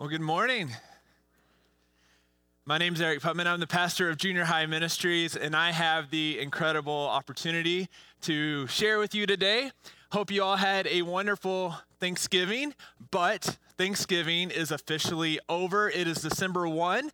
Well, good morning. My name is Eric Putman. I'm the pastor of Junior High Ministries, and I have the incredible opportunity to share with you today. Hope you all had a wonderful Thanksgiving, but Thanksgiving is officially over. It is December 1.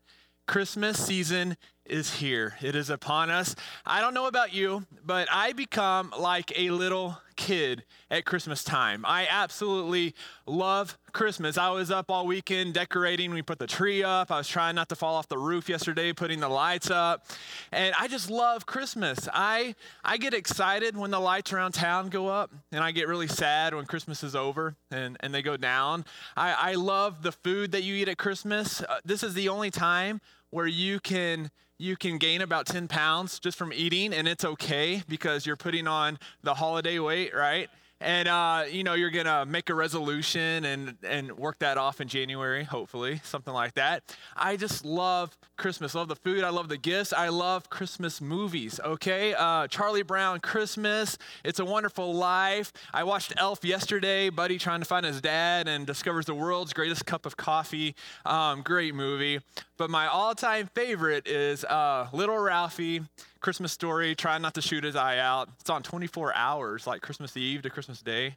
Christmas season is here. It is upon us. I don't know about you, but I become like a little kid at Christmas time. I absolutely love Christmas. I was up all weekend decorating. We put the tree up. I was trying not to fall off the roof yesterday, putting the lights up. And I just love Christmas. I I get excited when the lights around town go up, and I get really sad when Christmas is over and, and they go down. I, I love the food that you eat at Christmas. Uh, this is the only time where you can you can gain about 10 pounds just from eating, and it's okay because you're putting on the holiday weight, right? and uh, you know you're gonna make a resolution and and work that off in January, hopefully, something like that. I just love Christmas. Love the food. I love the gifts. I love Christmas movies. Okay, uh, Charlie Brown Christmas. It's a Wonderful Life. I watched Elf yesterday. Buddy trying to find his dad and discovers the world's greatest cup of coffee. Um, great movie. But my all-time favorite is uh, Little Ralphie Christmas story, trying not to shoot his eye out. It's on 24 hours, like Christmas Eve to Christmas Day.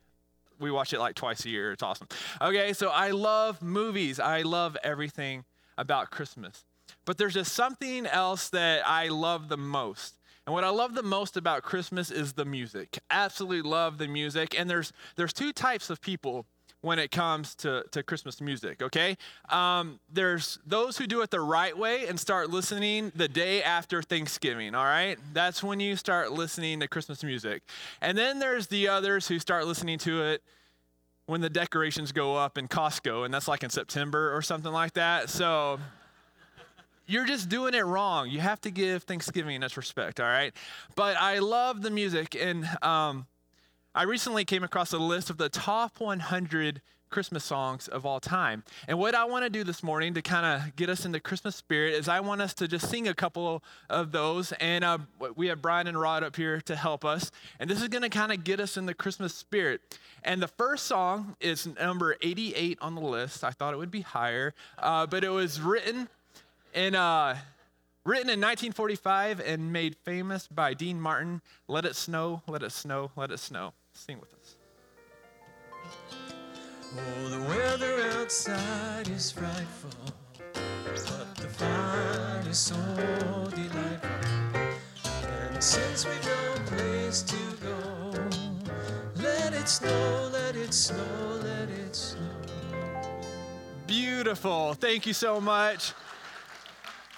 We watch it like twice a year. It's awesome. Okay, so I love movies. I love everything about Christmas. But there's just something else that I love the most. And what I love the most about Christmas is the music. Absolutely love the music. And there's there's two types of people when it comes to, to Christmas music, okay? Um, there's those who do it the right way and start listening the day after Thanksgiving, all right? That's when you start listening to Christmas music. And then there's the others who start listening to it when the decorations go up in Costco, and that's like in September or something like that. So you're just doing it wrong. You have to give Thanksgiving its respect, all right? But I love the music, and um, I recently came across a list of the top 100 Christmas songs of all time. And what I want to do this morning to kind of get us into Christmas spirit is I want us to just sing a couple of those. And uh, we have Brian and Rod up here to help us. And this is going to kind of get us in the Christmas spirit. And the first song is number 88 on the list. I thought it would be higher, uh, but it was written in. Uh, Written in 1945 and made famous by Dean Martin, Let It Snow, Let It Snow, Let It Snow. Sing with us. Oh, the weather outside is frightful, but the fun is so delightful. And since we've no place to go, let it snow, let it snow, let it snow. Beautiful. Thank you so much.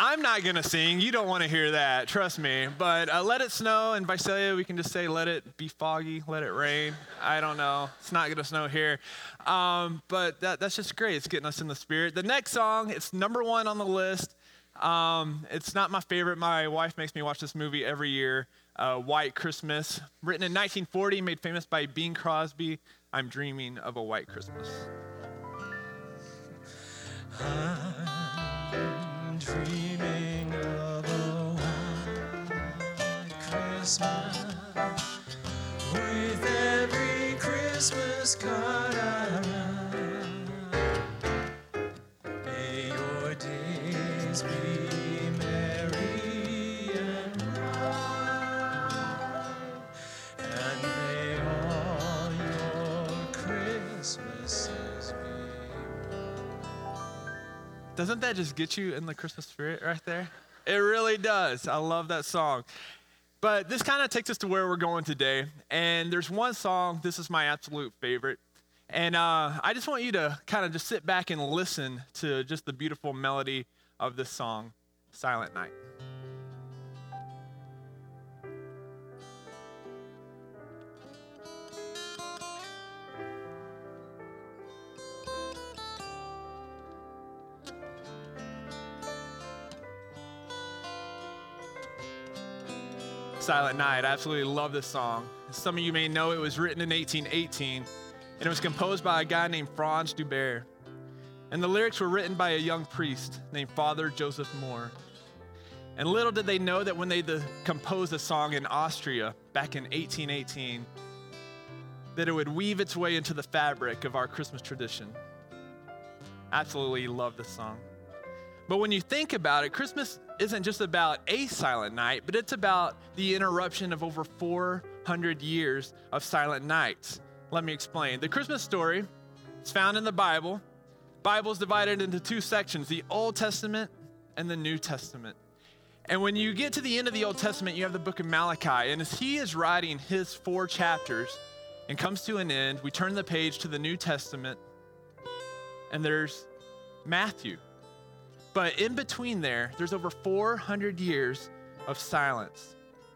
I'm not going to sing. You don't want to hear that. Trust me. But uh, let it snow. In Visalia, we can just say, let it be foggy, let it rain. I don't know. It's not going to snow here. Um, but that, that's just great. It's getting us in the spirit. The next song, it's number one on the list. Um, it's not my favorite. My wife makes me watch this movie every year uh, White Christmas. Written in 1940, made famous by Bing Crosby. I'm dreaming of a white Christmas. dreaming of a white Christmas. With every Christmas card I Doesn't that just get you in the Christmas spirit right there? It really does. I love that song. But this kind of takes us to where we're going today. And there's one song, this is my absolute favorite. And uh, I just want you to kind of just sit back and listen to just the beautiful melody of this song, Silent Night. Silent Night. I absolutely love this song. Some of you may know it was written in 1818, and it was composed by a guy named Franz Gruber. And the lyrics were written by a young priest named Father Joseph Mohr. And little did they know that when they the, composed a song in Austria back in 1818, that it would weave its way into the fabric of our Christmas tradition. Absolutely love this song. But when you think about it, Christmas isn't just about a silent night, but it's about the interruption of over 400 years of silent nights. Let me explain. The Christmas story is found in the Bible. Bible is divided into two sections, the Old Testament and the New Testament. And when you get to the end of the Old Testament, you have the book of Malachi. And as he is writing his four chapters and comes to an end, we turn the page to the New Testament, and there's Matthew. But in between there, there's over 400 years of silence.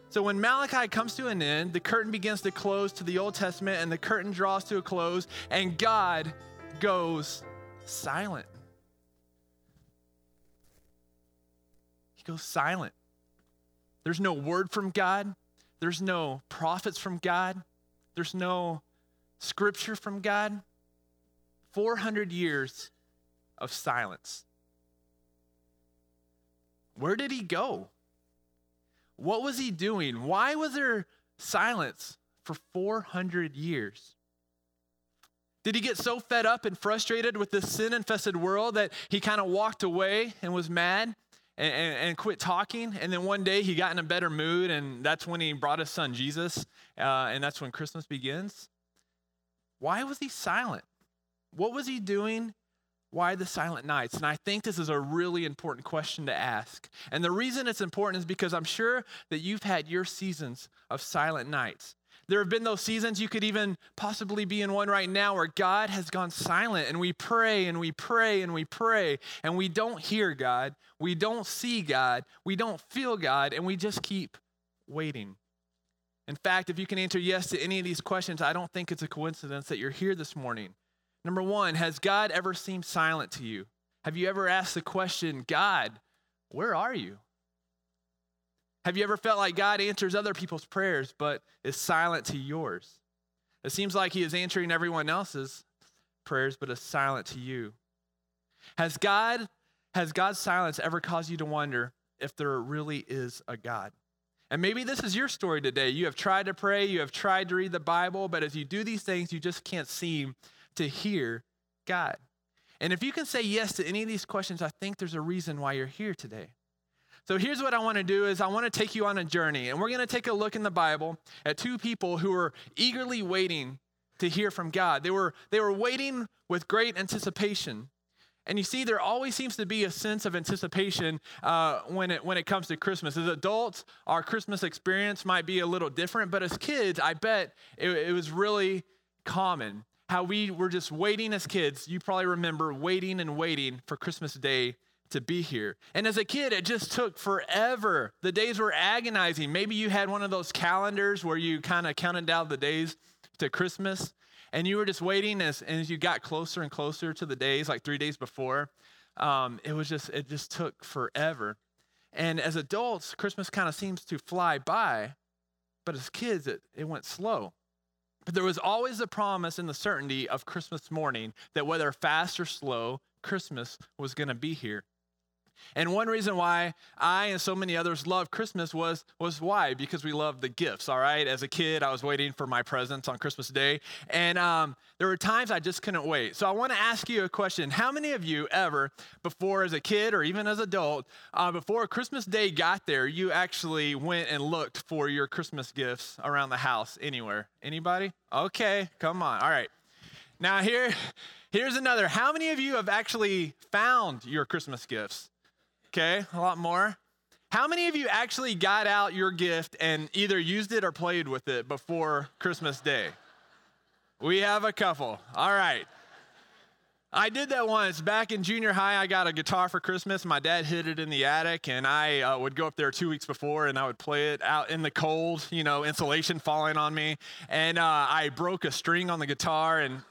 So when Malachi comes to an end, the curtain begins to close to the Old Testament, and the curtain draws to a close, and God goes silent. He goes silent. There's no word from God, there's no prophets from God, there's no scripture from God. 400 years of silence. Where did he go? What was he doing? Why was there silence for 400 years? Did he get so fed up and frustrated with this sin infested world that he kind of walked away and was mad and, and, and, quit talking? And then one day he got in a better mood, and that's when he brought his son Jesus, uh, and that's when Christmas begins? Why was he silent? What was he doing why the silent nights? And I think this is a really important question to ask. And the reason it's important is because I'm sure that you've had your seasons of silent nights. There have been those seasons, you could even possibly be in one right now where God has gone silent and we pray and we pray and we pray and we don't hear God, we don't see God, we don't feel God, and we just keep waiting. In fact, if you can answer yes to any of these questions, I don't think it's a coincidence that you're here this morning. Number one, has God ever seemed silent to you? Have you ever asked the question, God, where are you? Have you ever felt like God answers other people's prayers but is silent to yours? It seems like He is answering everyone else's prayers but is silent to you. Has God has God's silence ever caused you to wonder if there really is a God? And maybe this is your story today. You have tried to pray, you have tried to read the Bible, but as you do these things, you just can't seem to hear God? And if you can say yes to any of these questions, I think there's a reason why you're here today. So here's what I want to do is I want to take you on a journey and we're going to take a look in the Bible at two people who were eagerly waiting to hear from God. They were they were waiting with great anticipation. And you see, there always seems to be a sense of anticipation uh, when, it, when it comes to Christmas. As adults, our Christmas experience might be a little different, but as kids, I bet it, it was really common how we were just waiting as kids. You probably remember waiting and waiting for Christmas Day to be here. And as a kid, it just took forever. The days were agonizing. Maybe you had one of those calendars where you kind of counted down the days to Christmas, and you were just waiting as, as you got closer and closer to the days, like three days before. Um, it was just, it just took forever. And as adults, Christmas kind of seems to fly by, but as kids, it, it went slow. But there was always the promise and the certainty of Christmas morning that whether fast or slow, Christmas was going to be here. And one reason why I and so many others love Christmas was was why because we love the gifts. All right, as a kid, I was waiting for my presents on Christmas Day, and um, there were times I just couldn't wait. So I want to ask you a question: How many of you ever, before as a kid or even as an adult, uh, before Christmas Day got there, you actually went and looked for your Christmas gifts around the house anywhere? Anybody? Okay, come on. All right. Now here, here's another. How many of you have actually found your Christmas gifts? Okay, a lot more. How many of you actually got out your gift and either used it or played with it before Christmas Day? We have a couple. All right. I did that once back in junior high. I got a guitar for Christmas. My dad hid it in the attic, and I uh, would go up there two weeks before and I would play it out in the cold, you know, insulation falling on me. And uh, I broke a string on the guitar, and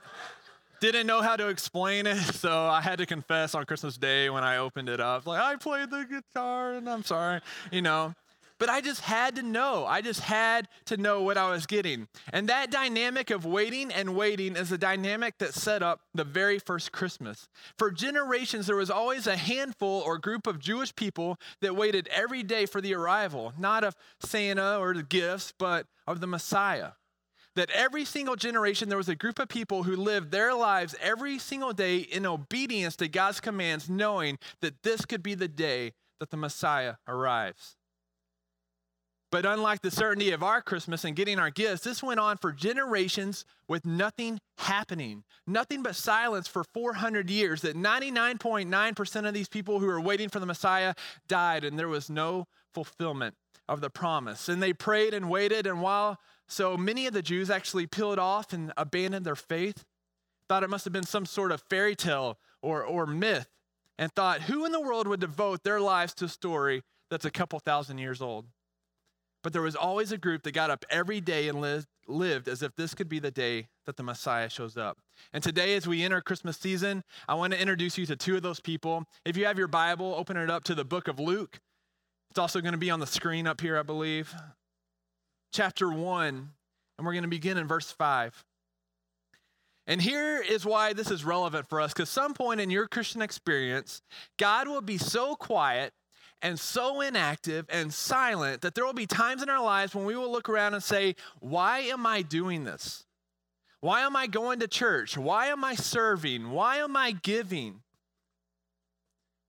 didn't know how to explain it, so I had to confess on Christmas Day when I opened it up, like, I played the guitar and I'm sorry, you know. But I just had to know. I just had to know what I was getting. And that dynamic of waiting and waiting is a dynamic that set up the very first Christmas. For generations, there was always a handful or group of Jewish people that waited every day for the arrival, not of Santa or the gifts, but of the Messiah. That every single generation there was a group of people who lived their lives every single day in obedience to God's commands, knowing that this could be the day that the Messiah arrives. But unlike the certainty of our Christmas and getting our gifts, this went on for generations with nothing happening, nothing but silence for 400 years. That 99.9% of these people who were waiting for the Messiah died, and there was no fulfillment of the promise. And they prayed and waited, and while so many of the Jews actually peeled off and abandoned their faith, thought it must have been some sort of fairy tale or, or myth, and thought, who in the world would devote their lives to a story that's a couple thousand years old? But there was always a group that got up every day and lived, lived as if this could be the day that the Messiah shows up. And today, as we enter Christmas season, I want to introduce you to two of those people. If you have your Bible, open it up to the book of Luke. It's also going to be on the screen up here, I believe. Chapter 1, and we're going to begin in verse 5. And here is why this is relevant for us because some point in your Christian experience, God will be so quiet and so inactive and silent that there will be times in our lives when we will look around and say, Why am I doing this? Why am I going to church? Why am I serving? Why am I giving?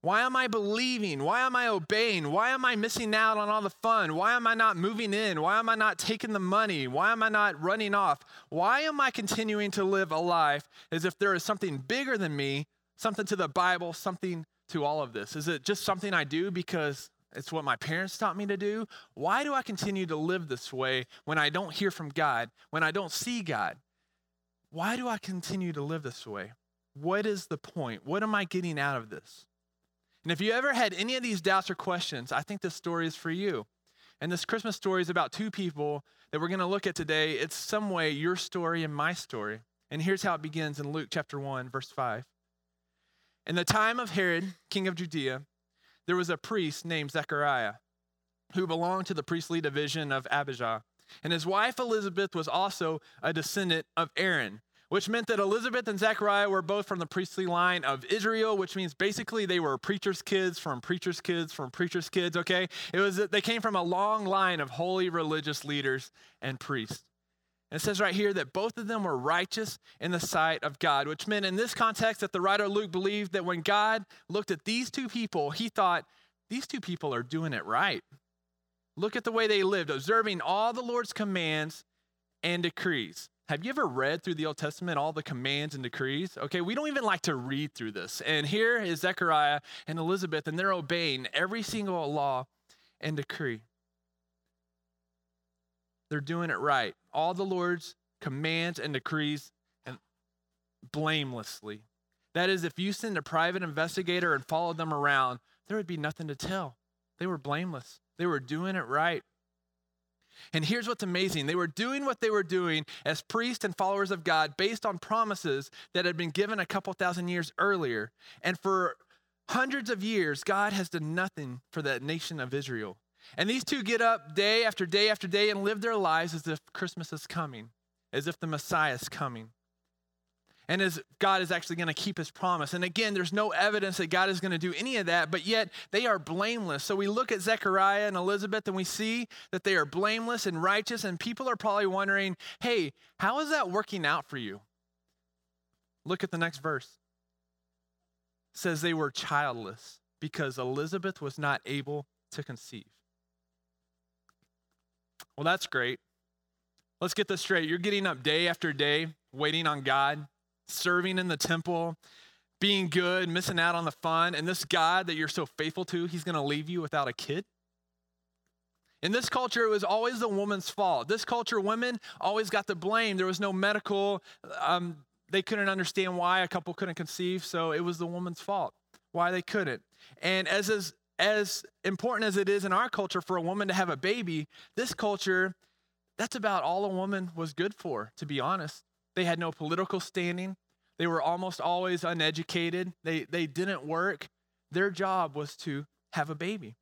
Why am I believing? Why am I obeying? Why am I missing out on all the fun? Why am I not moving in? Why am I not taking the money? Why am I not running off? Why am I continuing to live a life as if there is something bigger than me, something to the Bible, something to all of this? Is it just something I do because it's what my parents taught me to do? Why do I continue to live this way when I don't hear from God, when I don't see God? Why do I continue to live this way? What is the point? What am I getting out of this? And if you ever had any of these doubts or questions, I think this story is for you. And this Christmas story is about two people that we're going to look at today. It's some way your story and my story. And here's how it begins in Luke chapter 1, verse 5. In the time of Herod, king of Judea, there was a priest named Zechariah who belonged to the priestly division of Abijah. And his wife Elizabeth was also a descendant of Aaron, which meant that Elizabeth and Zechariah were both from the priestly line of Israel, which means basically they were preachers' kids from preachers' kids from preachers' kids, okay? It was they came from a long line of holy religious leaders and priests. And it says right here that both of them were righteous in the sight of God, which meant in this context that the writer Luke believed that when God looked at these two people, he thought, these two people are doing it right. Look at the way they lived, observing all the Lord's commands and decrees. Have you ever read through the Old Testament all the commands and decrees? Okay, we don't even like to read through this. And here is Zechariah and Elizabeth, and they're obeying every single law and decree. They're doing it right. All the Lord's commands and decrees and blamelessly. That is, if you send a private investigator and followed them around, there would be nothing to tell. They were blameless. They were doing it right. And here's what's amazing they were doing what they were doing as priests and followers of God based on promises that had been given a couple thousand years earlier. And for hundreds of years, God has done nothing for that nation of Israel. And these two get up day after day after day and live their lives as if Christmas is coming, as if the Messiah is coming. And as God is actually going to keep his promise. And again, there's no evidence that God is going to do any of that, but yet they are blameless. So we look at Zechariah and Elizabeth and we see that they are blameless and righteous. And people are probably wondering, hey, how is that working out for you? Look at the next verse. It says they were childless because Elizabeth was not able to conceive. Well, that's great. Let's get this straight. You're getting up day after day, waiting on God, serving in the temple, being good, missing out on the fun, and this God that you're so faithful to, he's going to leave you without a kid? In this culture, it was always the woman's fault. This culture, women always got the blame. There was no medical, um, they couldn't understand why a couple couldn't conceive, so it was the woman's fault why they couldn't. And as is as important as it is in our culture for a woman to have a baby, this culture, that's about all a woman was good for, to be honest. They had no political standing. They were almost always uneducated. They, they didn't work. Their job was to have a baby.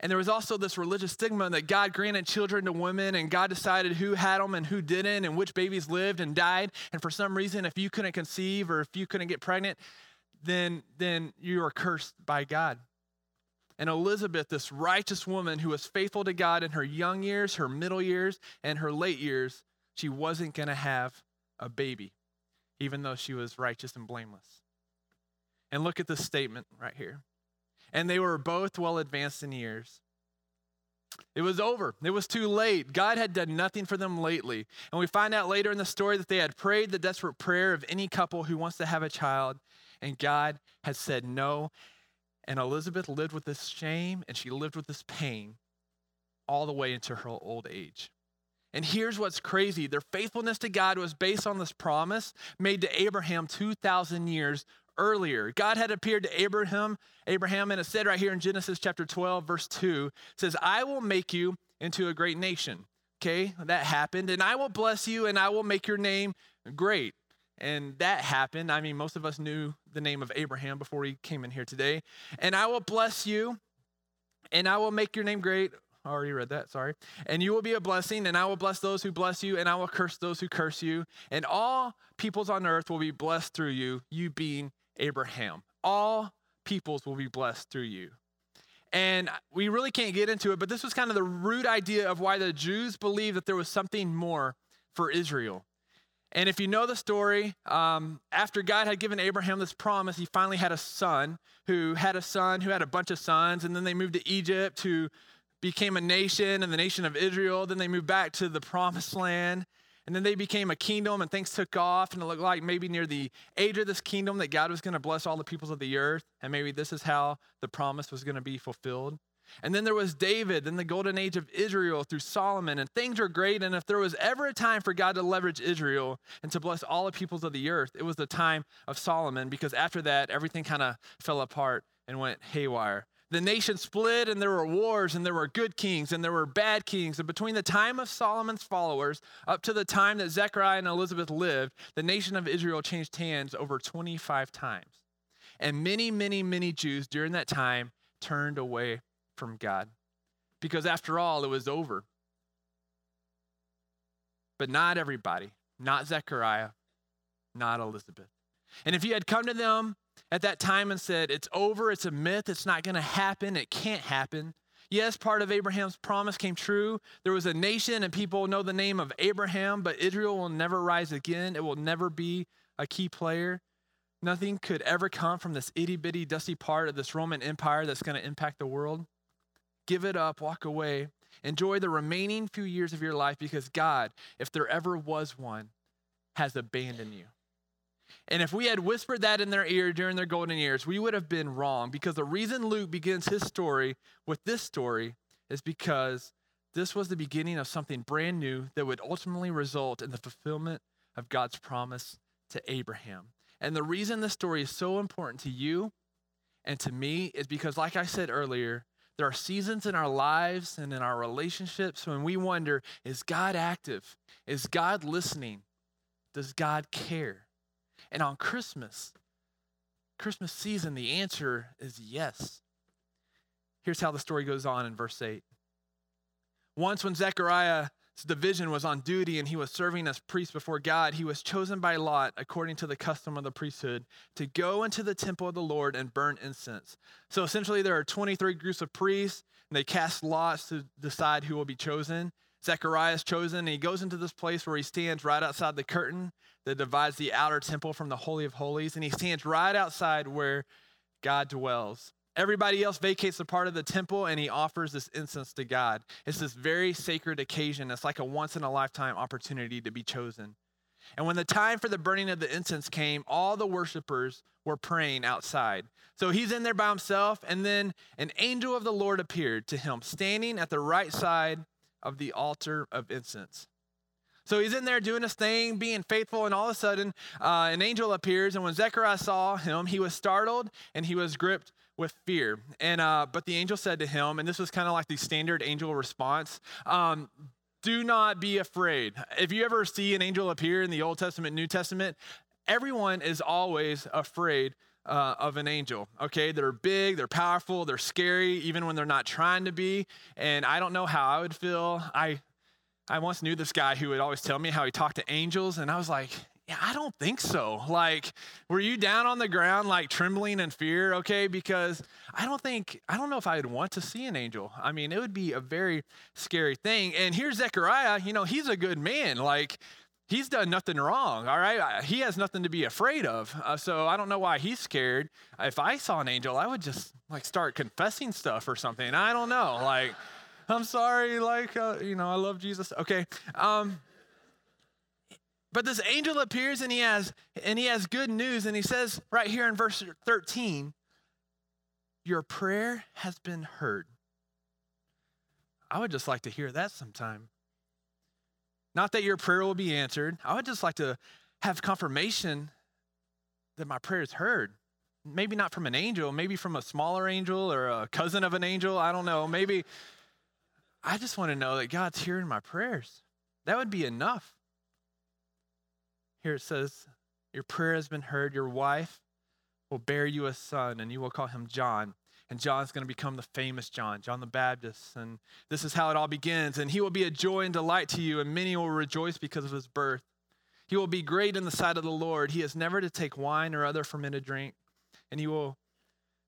And there was also this religious stigma that God granted children to women and God decided who had them and who didn't and which babies lived and died. And for some reason, if you couldn't conceive or if you couldn't get pregnant, then, then you are cursed by God. And Elizabeth, this righteous woman who was faithful to God in her young years, her middle years, and her late years, she wasn't going to have a baby, even though she was righteous and blameless. And look at this statement right here. And they were both well advanced in years. It was over. It was too late. God had done nothing for them lately. And we find out later in the story that they had prayed the desperate prayer of any couple who wants to have a child, and God had said no. And Elizabeth lived with this shame and she lived with this pain all the way into her old age. And here's what's crazy their faithfulness to God was based on this promise made to Abraham 2,000 years earlier. God had appeared to Abraham, Abraham, and it said right here in Genesis chapter 12, verse 2, says, I will make you into a great nation. Okay, that happened. And I will bless you and I will make your name great. And that happened. I mean, most of us knew the name of Abraham before he came in here today. And I will bless you and I will make your name great. I already read that, sorry. And you will be a blessing, and I will bless those who bless you, and I will curse those who curse you. And all peoples on earth will be blessed through you, you being Abraham. All peoples will be blessed through you. And we really can't get into it, but this was kind of the root idea of why the Jews believed that there was something more for Israel. And if you know the story, um, after God had given Abraham this promise, he finally had a son who had a son who had a bunch of sons. And then they moved to Egypt, who became a nation and the nation of Israel. Then they moved back to the promised land. And then they became a kingdom and things took off. And it looked like maybe near the age of this kingdom that God was going to bless all the peoples of the earth. And maybe this is how the promise was going to be fulfilled. And then there was David, then the golden age of Israel through Solomon, and things were great. And if there was ever a time for God to leverage Israel and to bless all the peoples of the earth, it was the time of Solomon, because after that, everything kind of fell apart and went haywire the nation split and there were wars and there were good kings and there were bad kings. And between the time of Solomon's followers up to the time that Zechariah and Elizabeth lived, the nation of Israel changed hands over 25 times. And many, many, many Jews during that time turned away from God because after all, it was over. But not everybody, not Zechariah, not Elizabeth. And if you had come to them at that time and said, It's over, it's a myth, it's not going to happen, it can't happen. Yes, part of Abraham's promise came true. There was a nation and people know the name of Abraham, but Israel will never rise again. It will never be a key player. Nothing could ever come from this itty bitty, dusty part of this Roman Empire that's going to impact the world. Give it up, walk away. Enjoy the remaining few years of your life because God, if there ever was one, has abandoned you. And if we had whispered that in their ear during their golden years, we would have been wrong because the reason Luke begins his story with this story is because this was the beginning of something brand new that would ultimately result in the fulfillment of God's promise to Abraham. And the reason this story is so important to you and to me is because, like I said earlier, there are seasons in our lives and in our relationships when we wonder is God active? Is God listening? Does God care? And on Christmas, Christmas season, the answer is yes. Here's how the story goes on in verse 8. Once, when Zechariah's division was on duty and he was serving as priest before God, he was chosen by Lot, according to the custom of the priesthood, to go into the temple of the Lord and burn incense. So essentially, there are 23 groups of priests, and they cast lots to decide who will be chosen. Zechariah is chosen, and he goes into this place where he stands right outside the curtain that divides the outer temple from the Holy of Holies, and he stands right outside where God dwells. Everybody else vacates the part of the temple and he offers this incense to God. It's this very sacred occasion. It's like a once in a lifetime opportunity to be chosen. And when the time for the burning of the incense came, all the worshipers were praying outside. So he's in there by himself, and then an angel of the Lord appeared to him, standing at the right side of the altar of incense. So he's in there doing his thing, being faithful, and all of a sudden, uh, an angel appears. And when Zechariah saw him, he was startled and he was gripped with fear. And uh, but the angel said to him, and this was kind of like the standard angel response. Um, do not be afraid. If you ever see an angel appear in the Old Testament, New Testament, everyone is always afraid uh, of an angel. Okay, they're big, they're powerful, they're scary, even when they're not trying to be. And I don't know how I would feel. I I once knew this guy who would always tell me how he talked to angels, and I was like, yeah, I don't think so. Like, were you down on the ground, like trembling in fear? Okay, because I don't think, I don't know if I'd want to see an angel. I mean, it would be a very scary thing. And here's Zechariah, you know, he's a good man. Like, he's done nothing wrong, all right? He has nothing to be afraid of. Uh, so I don't know why he's scared. If I saw an angel, I would just like start confessing stuff or something. I don't know. Like, I'm sorry, like, uh, you know, I love Jesus. Okay. Um, but this angel appears and he has and he has good news and he says right here in verse 13, your prayer has been heard. I would just like to hear that sometime. Not that your prayer will be answered. I would just like to have confirmation that my prayer is heard. Maybe not from an angel, maybe from a smaller angel or a cousin of an angel. I don't know. Maybe I just want to know that God's hearing my prayers. That would be enough. Here it says, Your prayer has been heard. Your wife will bear you a son, and you will call him John. And John's going to become the famous John, John the Baptist. And this is how it all begins. And he will be a joy and delight to you, and many will rejoice because of his birth. He will be great in the sight of the Lord. He is never to take wine or other fermented drink, and he will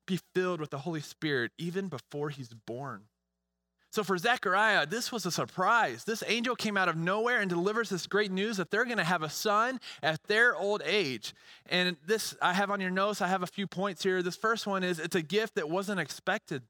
be filled with the Holy Spirit even before he's born. So for Zechariah, this was a surprise. This angel came out of nowhere and delivers this great news that they're going to have a son at their old age. And this I have on your notes, I have a few points here. This first one is it's a gift that wasn't expected.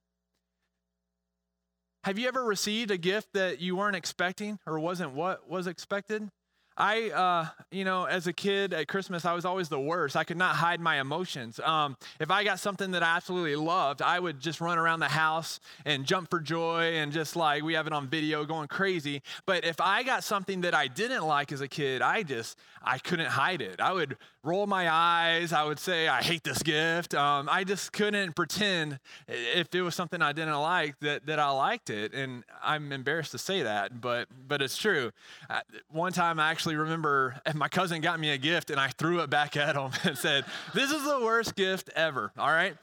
Have you ever received a gift that you weren't expecting or wasn't what was expected? I, uh, you know, as a kid at Christmas, I was always the worst. I could not hide my emotions. Um, if I got something that I absolutely loved, I would just run around the house and jump for joy and just like we have it on video going crazy. But if I got something that I didn't like as a kid, I just, I couldn't hide it. I would roll my eyes. I would say, I hate this gift. Um, I just couldn't pretend if it was something I didn't like that, that I liked it. And I'm embarrassed to say that, but, but it's true. Uh, one time I actually actually remember my cousin got me a gift and I threw it back at him and said, This is the worst gift ever. All right.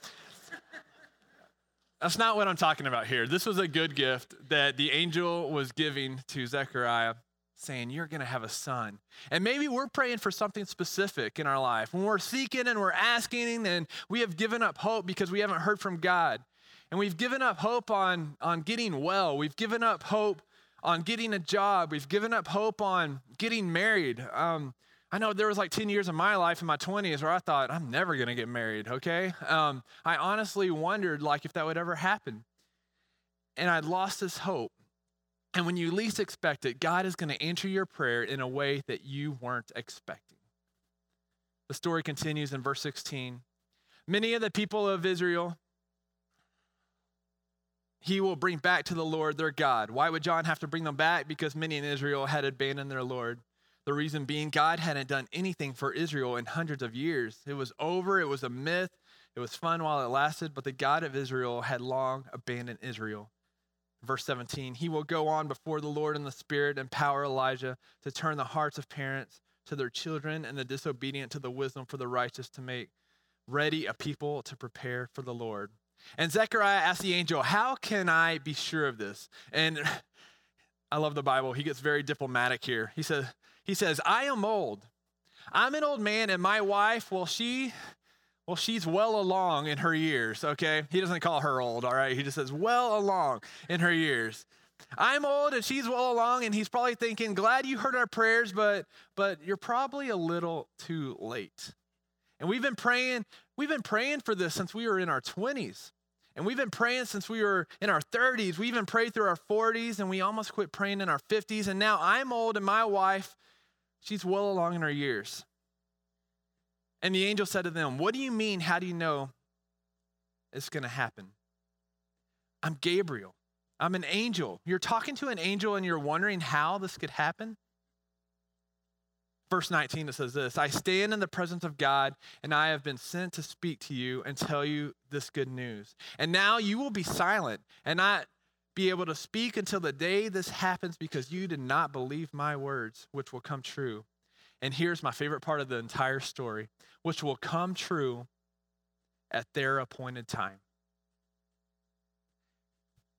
That's not what I'm talking about here. This was a good gift that the angel was giving to Zechariah, saying, You're going to have a son. And maybe we're praying for something specific in our life. When we're seeking and we're asking and we have given up hope because we haven't heard from God. And we've given up hope on, on getting well. We've given up hope on getting a job. We've given up hope on getting married. Um, I know there was like 10 years of my life in my 20s where I thought, I'm never going to get married, okay? Um, I honestly wondered like if that would ever happen. And I'd lost this hope. And when you least expect it, God is going to answer your prayer in a way that you weren't expecting. The story continues in verse 16. Many of the people of Israel he will bring back to the Lord their God. Why would John have to bring them back? Because many in Israel had abandoned their Lord. The reason being, God hadn't done anything for Israel in hundreds of years. It was over, it was a myth, it was fun while it lasted, but the God of Israel had long abandoned Israel. Verse 17, he will go on before the Lord in the spirit and power Elijah to turn the hearts of parents to their children and the disobedient to the wisdom for the righteous to make ready a people to prepare for the Lord. And Zechariah asked the angel, How can I be sure of this? And I love the Bible. He gets very diplomatic here. He says, he says, I am old. I'm an old man, and my wife, well, she, well, she's well along in her years, okay? He doesn't call her old, all right? He just says, well along in her years. I'm old and she's well along, and he's probably thinking, glad you heard our prayers, but but you're probably a little too late. And we've been praying, we've been praying for this since we were in our 20s. And we've been praying since we were in our 30s. We even prayed through our 40s and we almost quit praying in our 50s. And now I'm old and my wife, she's well along in her years. And the angel said to them, What do you mean? How do you know it's going to happen? I'm Gabriel. I'm an angel. You're talking to an angel and you're wondering how this could happen? Verse 19, it says this I stand in the presence of God, and I have been sent to speak to you and tell you this good news. And now you will be silent and not be able to speak until the day this happens because you did not believe my words, which will come true. And here's my favorite part of the entire story, which will come true at their appointed time.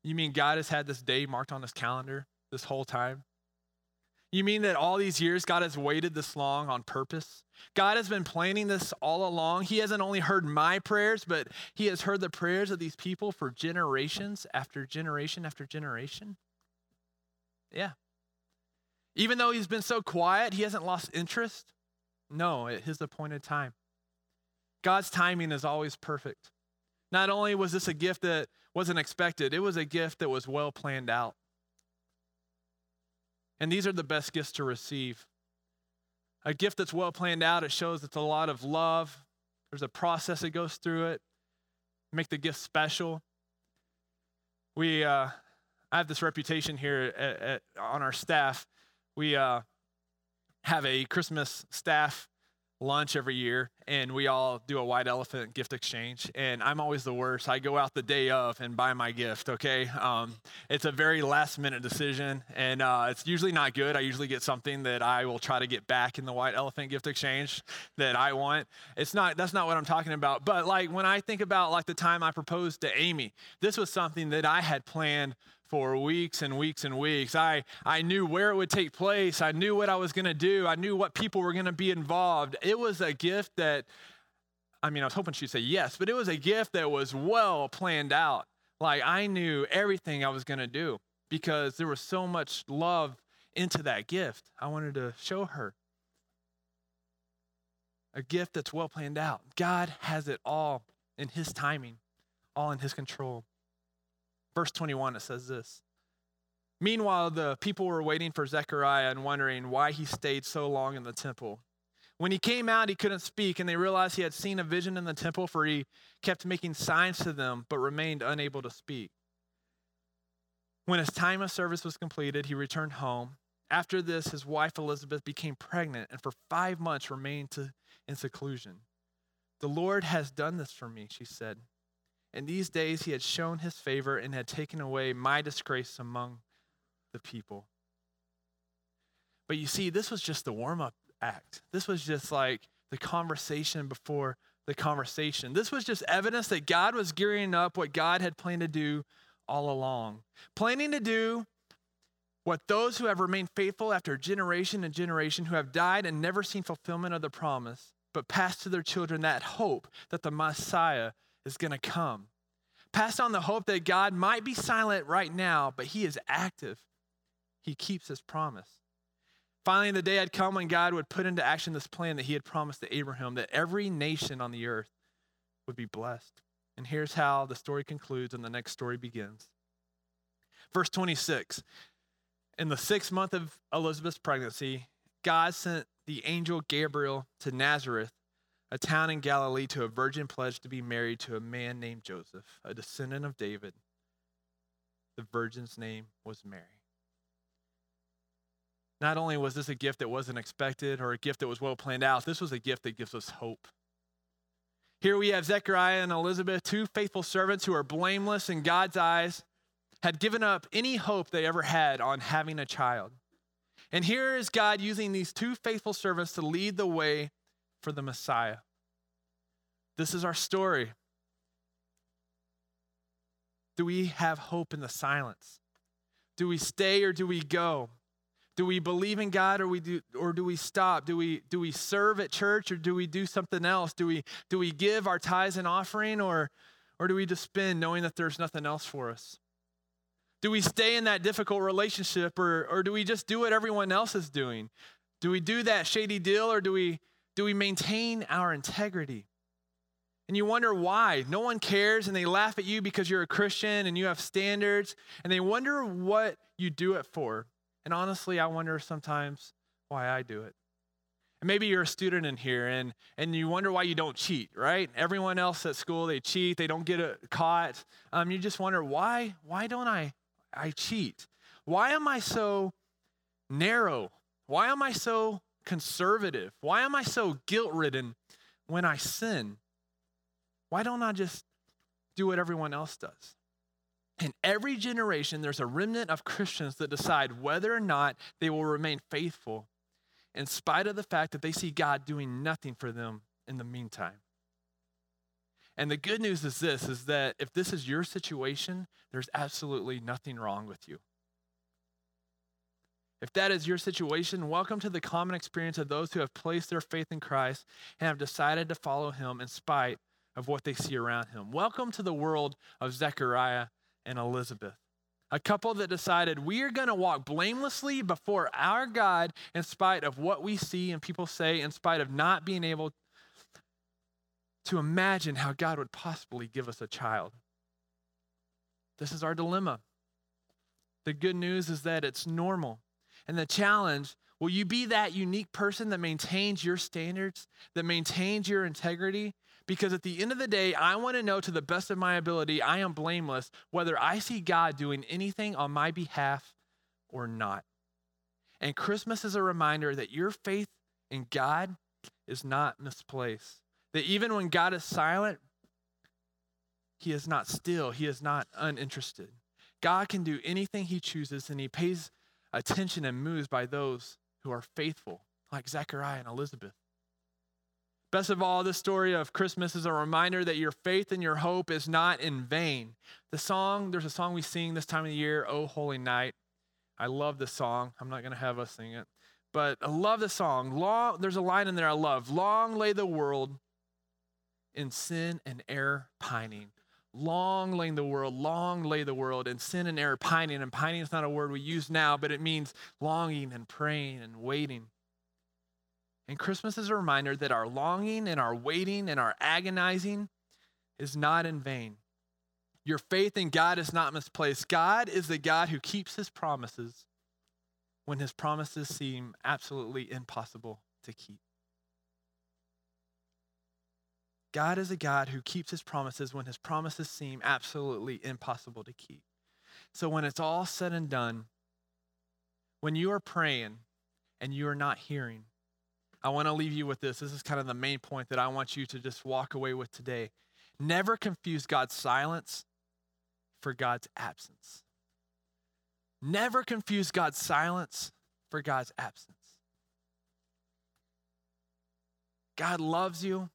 You mean God has had this day marked on his calendar this whole time? You mean that all these years God has waited this long on purpose? God has been planning this all along. He hasn't only heard my prayers, but He has heard the prayers of these people for generations after generation after generation. Yeah. Even though He's been so quiet, He hasn't lost interest. No, at His appointed time. God's timing is always perfect. Not only was this a gift that wasn't expected, it was a gift that was well planned out. And these are the best gifts to receive. A gift that's well planned out, it shows it's a lot of love. There's a process that goes through it. Make the gift special. We, uh, I have this reputation here at, at, on our staff. We uh, have a Christmas staff lunch every year and we all do a white elephant gift exchange and i'm always the worst. I go out the day of and buy my gift okay? Um, it's a very last minute decision and uh, it's usually not good. I usually get something that i will try to get back in the white elephant gift exchange that i want. It's not that's not what i'm talking about but like when i think about like the time i proposed to amy this was something that i had planned for weeks and weeks and weeks. I, I knew where it would take place. I knew what I was going to do. I knew what people were going to be involved. It was a gift that, I mean, I was hoping she'd say yes, but it was a gift that was well planned out. Like I knew everything I was going to do because there was so much love into that gift. I wanted to show her a gift that's well planned out. God has it all in His timing, all in His control. Verse 21, it says this Meanwhile, the people were waiting for Zechariah and wondering why he stayed so long in the temple. When he came out, he couldn't speak, and they realized he had seen a vision in the temple, for he kept making signs to them, but remained unable to speak. When his time of service was completed, he returned home. After this, his wife Elizabeth became pregnant and for five months remained to, in seclusion. The Lord has done this for me, she said. In these days he had shown his favor and had taken away my disgrace among the people. But you see, this was just the warm up act. This was just like the conversation before the conversation. This was just evidence that God was gearing up what God had planned to do all along. Planning to do what those who have remained faithful after generation and generation, who have died and never seen fulfillment of the promise, but passed to their children that hope that the Messiah is going to come. Pass on the hope that God might be silent right now, but he is active. He keeps his promise. Finally, the day had come when God would put into action this plan that he had promised to Abraham that every nation on the earth would be blessed. And here's how the story concludes and the next story begins. Verse 26 In the sixth month of Elizabeth's pregnancy, God sent the angel Gabriel to Nazareth a town in Galilee, to a virgin pledged to be married to a man named Joseph, a descendant of David. The virgin's name was Mary. Not only was this a gift that wasn't expected or a gift that was well planned out, this was a gift that gives us hope. Here we have Zechariah and Elizabeth, two faithful servants who are blameless in God's eyes, had given up any hope they ever had on having a child. And here is God using these two faithful servants to lead the way for the Messiah. This is our story. Do we have hope in the silence? Do we stay or do we go? Do we believe in God or we do or do we stop? Do we do we serve at church or do we do something else? Do we do we give our tithes and offering or or do we just spend knowing that there's nothing else for us? Do we stay in that difficult relationship or or do we just do what everyone else is doing? Do we do that shady deal or do we do we maintain our integrity? And you wonder why. No one cares and they laugh at you because you're a Christian and you have standards and they wonder what you do it for. And honestly, I wonder sometimes why I do it. And maybe you're a student in here and, and you wonder why you don't cheat, right? Everyone else at school, they cheat, they don't get caught. Um, you just wonder, why, why don't I, I cheat? Why am I so narrow? Why am I so conservative? Why am I so guilt ridden when I sin? Why don't I just do what everyone else does? In every generation, there's a remnant of Christians that decide whether or not they will remain faithful in spite of the fact that they see God doing nothing for them in the meantime. And the good news is this is that if this is your situation, there's absolutely nothing wrong with you. If that is your situation, welcome to the common experience of those who have placed their faith in Christ and have decided to follow him in spite of what they see around him. Welcome to the world of Zechariah and Elizabeth. A couple that decided we are going to walk blamelessly before our God in spite of what we see and people say, in spite of not being able to imagine how God would possibly give us a child. This is our dilemma. The good news is that it's normal. And the challenge will you be that unique person that maintains your standards, that maintains your integrity? Because at the end of the day, I want to know to the best of my ability, I am blameless, whether I see God doing anything on my behalf or not. And Christmas is a reminder that your faith in God is not misplaced. That even when God is silent, he is not still, he is not uninterested. God can do anything he chooses, and he pays attention and moves by those who are faithful, like Zechariah and Elizabeth. Best of all, this story of Christmas is a reminder that your faith and your hope is not in vain. The song, there's a song we sing this time of the year, Oh Holy Night. I love this song. I'm not going to have us sing it, but I love the song. Long, there's a line in there I love. Long lay the world in sin and error pining. Long lay the world, long lay the world in sin and error pining. And pining is not a word we use now, but it means longing and praying and waiting. And Christmas is a reminder that our longing and our waiting and our agonizing is not in vain. Your faith in God is not misplaced. God is the God who keeps his promises when his promises seem absolutely impossible to keep. God is a God who keeps his promises when his promises seem absolutely impossible to keep. So when it's all said and done, when you are praying and you are not hearing, I want to leave you with this. This is kind of the main point that I want you to just walk away with today. Never confuse God's silence for God's absence. Never confuse God's silence for God's absence. God loves you.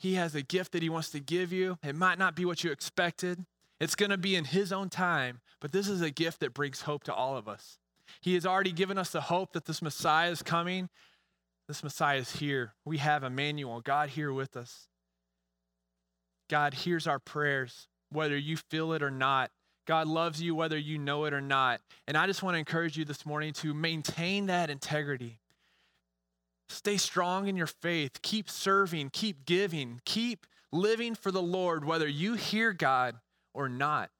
He has a gift that He wants to give you. It might not be what you expected, it's going to be in His own time, but this is a gift that brings hope to all of us. He has already given us the hope that this Messiah is coming. This Messiah is here. We have Emmanuel, God here with us. God hears our prayers, whether you feel it or not. God loves you, whether you know it or not. And I just want to encourage you this morning to maintain that integrity. Stay strong in your faith. Keep serving. Keep giving. Keep living for the Lord, whether you hear God or not.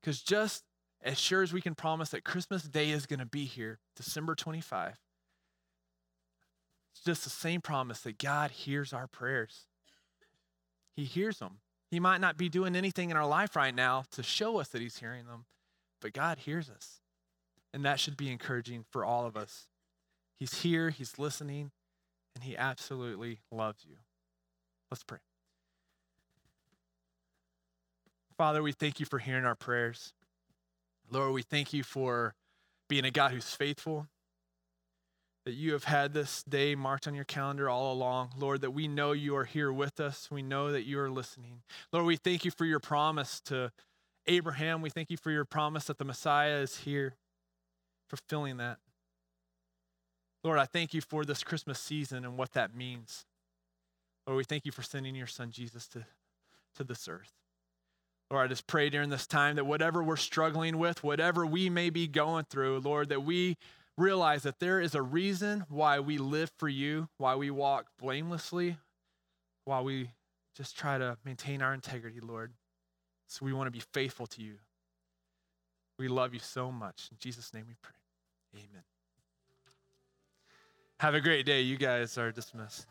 Because just as sure as we can promise that Christmas Day is going to be here, December 25, it's just the same promise that God hears our prayers. He hears them. He might not be doing anything in our life right now to show us that He's hearing them, but God hears us. And that should be encouraging for all of us. He's here, He's listening, and He absolutely loves you. Let's pray. Father, we thank you for hearing our prayers. Lord, we thank you for being a God who's faithful, that you have had this day marked on your calendar all along. Lord, that we know you are here with us. We know that you are listening. Lord, we thank you for your promise to Abraham. We thank you for your promise that the Messiah is here, fulfilling that. Lord, I thank you for this Christmas season and what that means. Lord, we thank you for sending your son Jesus to, to this earth. Lord, I just pray during this time that whatever we're struggling with, whatever we may be going through, Lord, that we realize that there is a reason why we live for you, why we walk blamelessly, why we just try to maintain our integrity, Lord. So we want to be faithful to you. We love you so much. In Jesus' name we pray. Amen. Have a great day. You guys are dismissed.